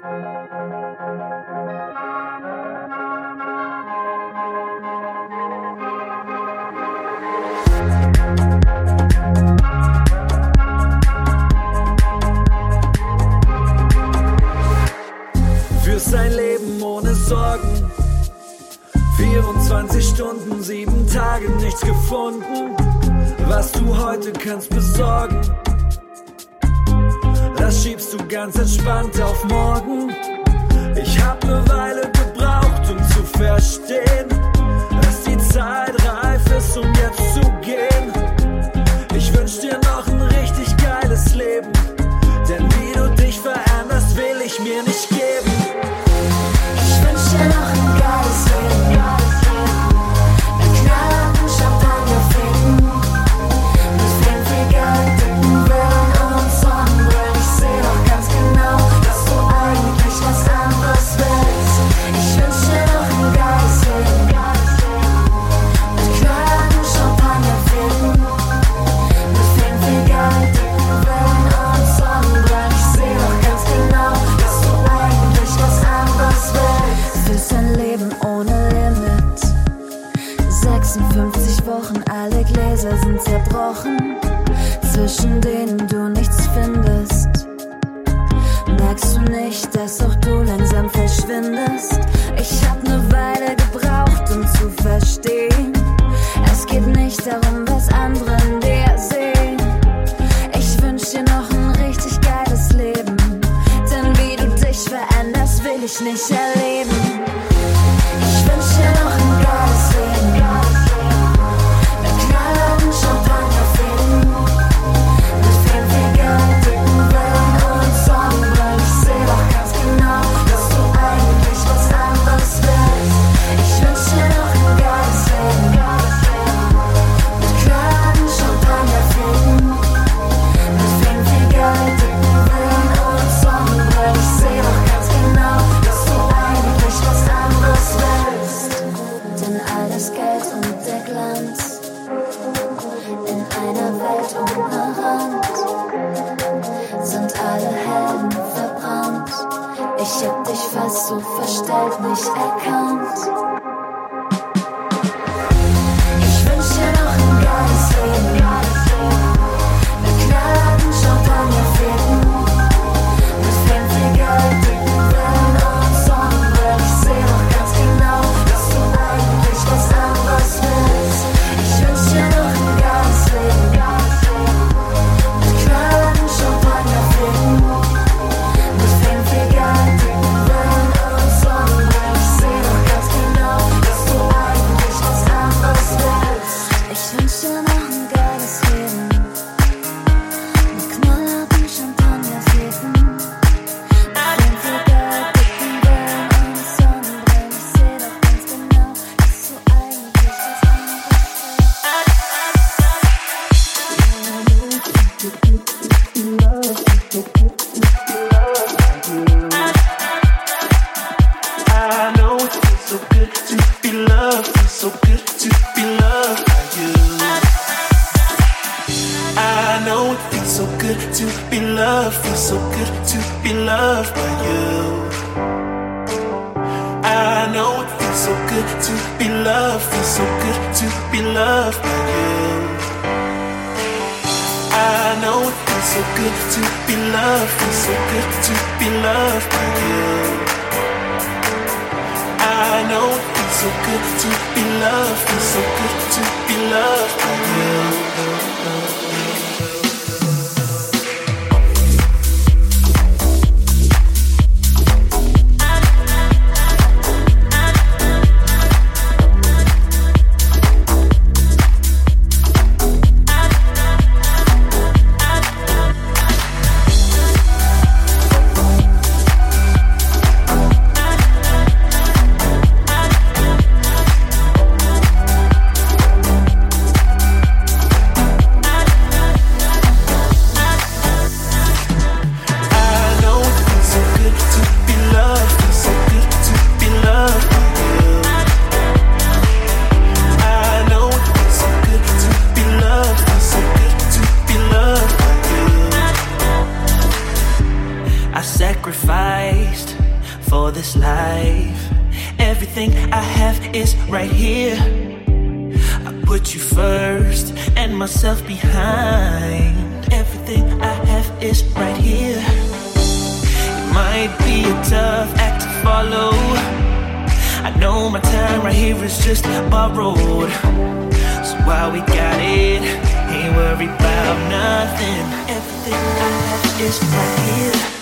Für sein Leben ohne Sorgen. 24 Stunden, 7 Tage nichts gefunden. Was du heute kannst besorgen das schiebst du ganz entspannt auf morgen. Ich hab ne Weile gebraucht, um zu verstehen, dass die Zeit reif ist, um jetzt zu gehen. Ich wünsch dir noch ein richtig geiles Leben, denn wie du dich veränderst, will ich mir nicht geben. alles Geld und der Glanz in einer Welt ohne Rand sind alle Helden verbrannt. Ich hab dich fast so verstellt, nicht erkannt. I know it feels so good to be loved, feels so good to be loved by you. I know it feels so good to be loved, feels so good to be loved by you. Right here. I put you first and myself behind. Everything I have is right here. It might be a tough act to follow. I know my time right here is just borrowed. So while we got it, ain't worried about nothing. Everything I have is right here.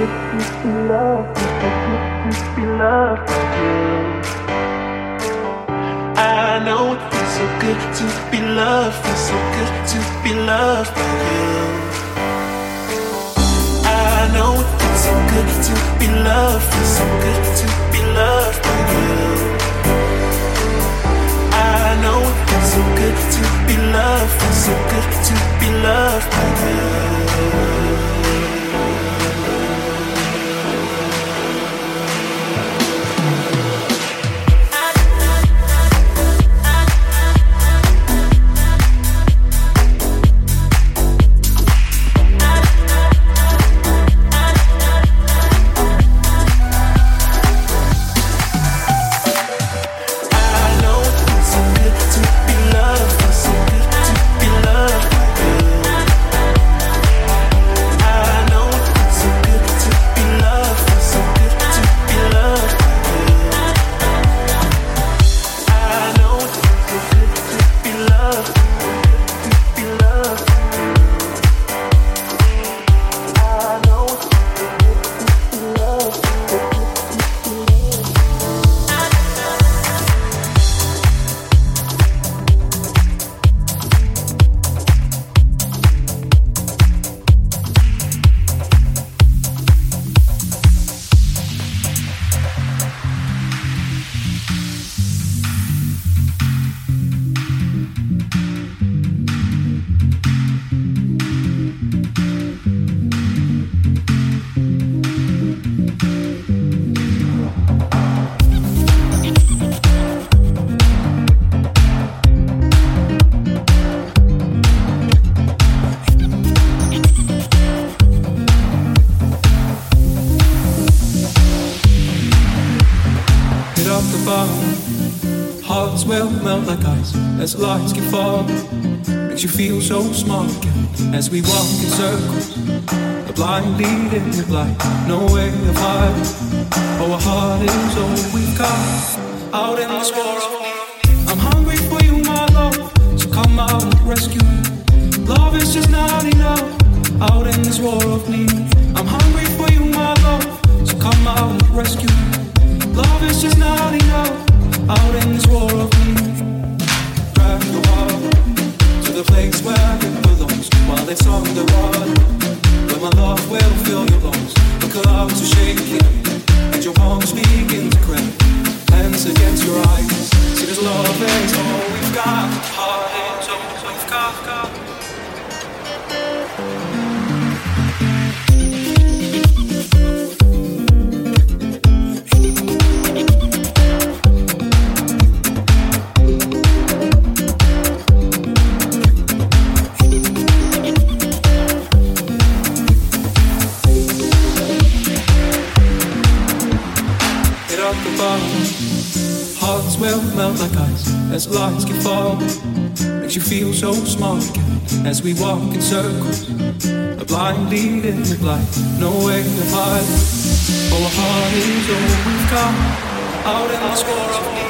I know it feels so good to be loved, feels so good to be loved by you. I know it feels so good to be loved, feels so good to be loved by you. I know it feels so good to be loved, feels so good to be loved by you. As lights keep falling. Makes you feel so small again as we walk in circles. A blind leading the blind, no way of hiding. Our heart is all we've got out in this world. I'm hungry for you, my love. So come out and rescue me. Love is just not enough out in this war of need. I'm hungry for you, my love. So come out and rescue me. Love is just not enough out in this war of need. The place where it belongs while it's on the run. Where my love will fill your lungs. The clouds are shaking and your palms begin to crack. Hands against your eyes. See, this love is all we've got. Heart is all we've got. got. Hearts like ice as lights keep falling. Makes you feel so small again as we walk in circles. A blind lead in the blind, no way to hide. Our heart is all we've got out in this war of